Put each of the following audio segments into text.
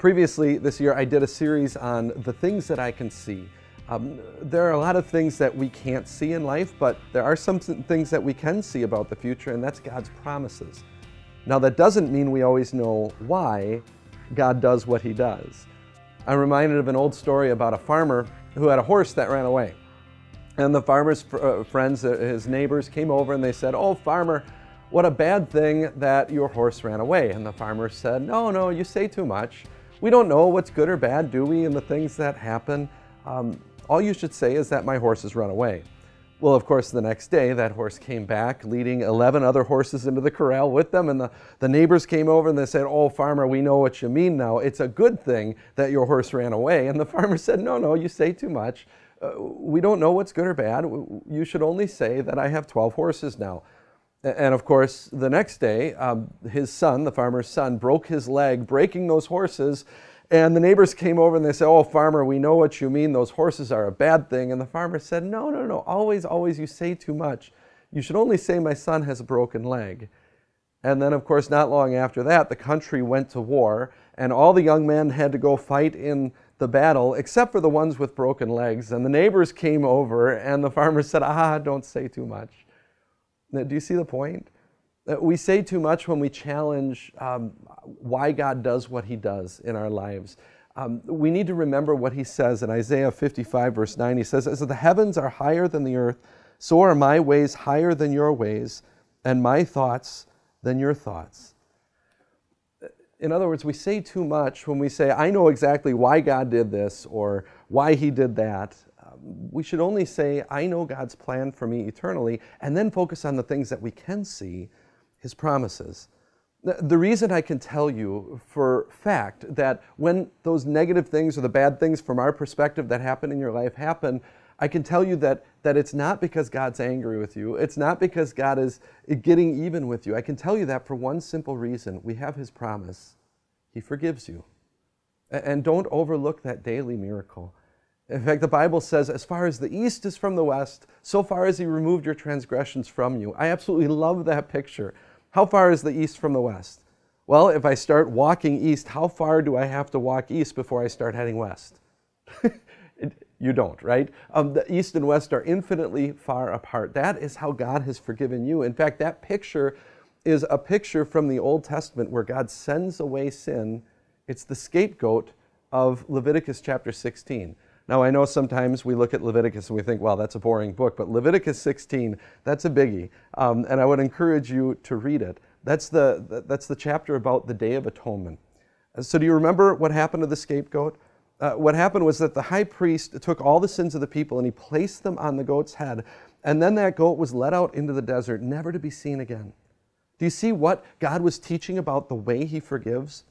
previously this year, I did a series on the things that I can see. Um, there are a lot of things that we can't see in life, but there are some things that we can see about the future, and that's God's promises. Now, that doesn't mean we always know why God does what He does. I'm reminded of an old story about a farmer who had a horse that ran away. And the farmer's fr- uh, friends, uh, his neighbors, came over and they said, Oh, farmer, what a bad thing that your horse ran away. And the farmer said, No, no, you say too much. We don't know what's good or bad, do we, in the things that happen. Um, all you should say is that my horse has run away. Well, of course, the next day, that horse came back, leading 11 other horses into the corral with them. And the, the neighbors came over and they said, Oh, farmer, we know what you mean now. It's a good thing that your horse ran away. And the farmer said, No, no, you say too much. Uh, we don't know what's good or bad. You should only say that I have 12 horses now. And of course, the next day, um, his son, the farmer's son, broke his leg breaking those horses. And the neighbors came over and they said, Oh, farmer, we know what you mean. Those horses are a bad thing. And the farmer said, No, no, no. Always, always, you say too much. You should only say, My son has a broken leg. And then, of course, not long after that, the country went to war, and all the young men had to go fight in the battle, except for the ones with broken legs. And the neighbors came over, and the farmer said, Ah, don't say too much. Do you see the point? We say too much when we challenge um, why God does what He does in our lives. Um, we need to remember what He says in Isaiah 55, verse 9. He says, As the heavens are higher than the earth, so are my ways higher than your ways, and my thoughts than your thoughts. In other words, we say too much when we say, I know exactly why God did this or why He did that Uh, we should only say, I know God's plan for me eternally, and then focus on the things that we can see, His promises. The reason I can tell you for fact that when those negative things or the bad things from our perspective that happen in your life happen, I can tell you that, that it's not because God's angry with you. It's not because God is getting even with you. I can tell you that for one simple reason we have His promise. He forgives you. And don't overlook that daily miracle. In fact, the Bible says, as far as the east is from the west, so far as He removed your transgressions from you. I absolutely love that picture. How far is the east from the west? Well, if I start walking east, how far do I have to walk east before I start heading west? you don't, right? Um, the east and west are infinitely far apart. That is how God has forgiven you. In fact, that picture is a picture from the Old Testament where God sends away sin. It's the scapegoat of Leviticus chapter 16. Now, I know sometimes we look at Leviticus and we think, well, that's a boring book, but Leviticus 16, that's a biggie. Um, and I would encourage you to read it. That's the, that's the chapter about the Day of Atonement. So, do you remember what happened to the scapegoat? Uh, what happened was that the high priest took all the sins of the people and he placed them on the goat's head. And then that goat was led out into the desert, never to be seen again. Do you see what God was teaching about the way he forgives?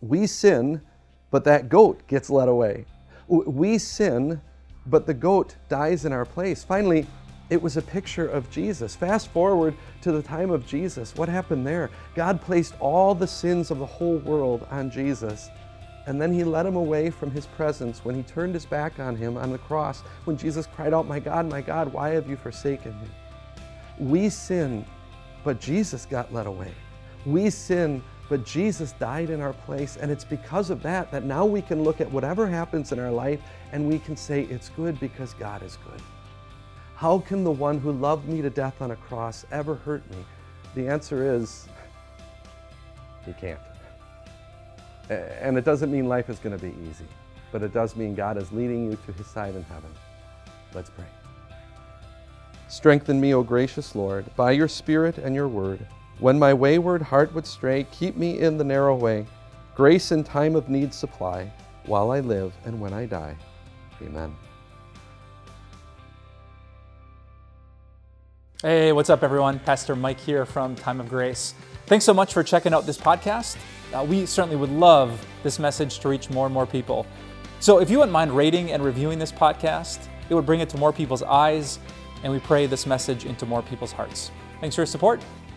We sin, but that goat gets led away. We sin, but the goat dies in our place. Finally, it was a picture of Jesus. Fast forward to the time of Jesus. What happened there? God placed all the sins of the whole world on Jesus. And then he led him away from his presence when he turned his back on him on the cross, when Jesus cried out, My God, my God, why have you forsaken me? We sin, but Jesus got led away. We sin, but Jesus died in our place, and it's because of that that now we can look at whatever happens in our life and we can say it's good because God is good. How can the one who loved me to death on a cross ever hurt me? The answer is he can't. And it doesn't mean life is going to be easy, but it does mean God is leading you to his side in heaven. Let's pray. Strengthen me, O gracious Lord, by your Spirit and your word when my wayward heart would stray, keep me in the narrow way. Grace in time of need supply, while I live and when I die. Amen. Hey, what's up, everyone? Pastor Mike here from Time of Grace. Thanks so much for checking out this podcast. Uh, we certainly would love this message to reach more and more people. So, if you wouldn't mind rating and reviewing this podcast, it would bring it to more people's eyes, and we pray this message into more people's hearts. Thanks for your support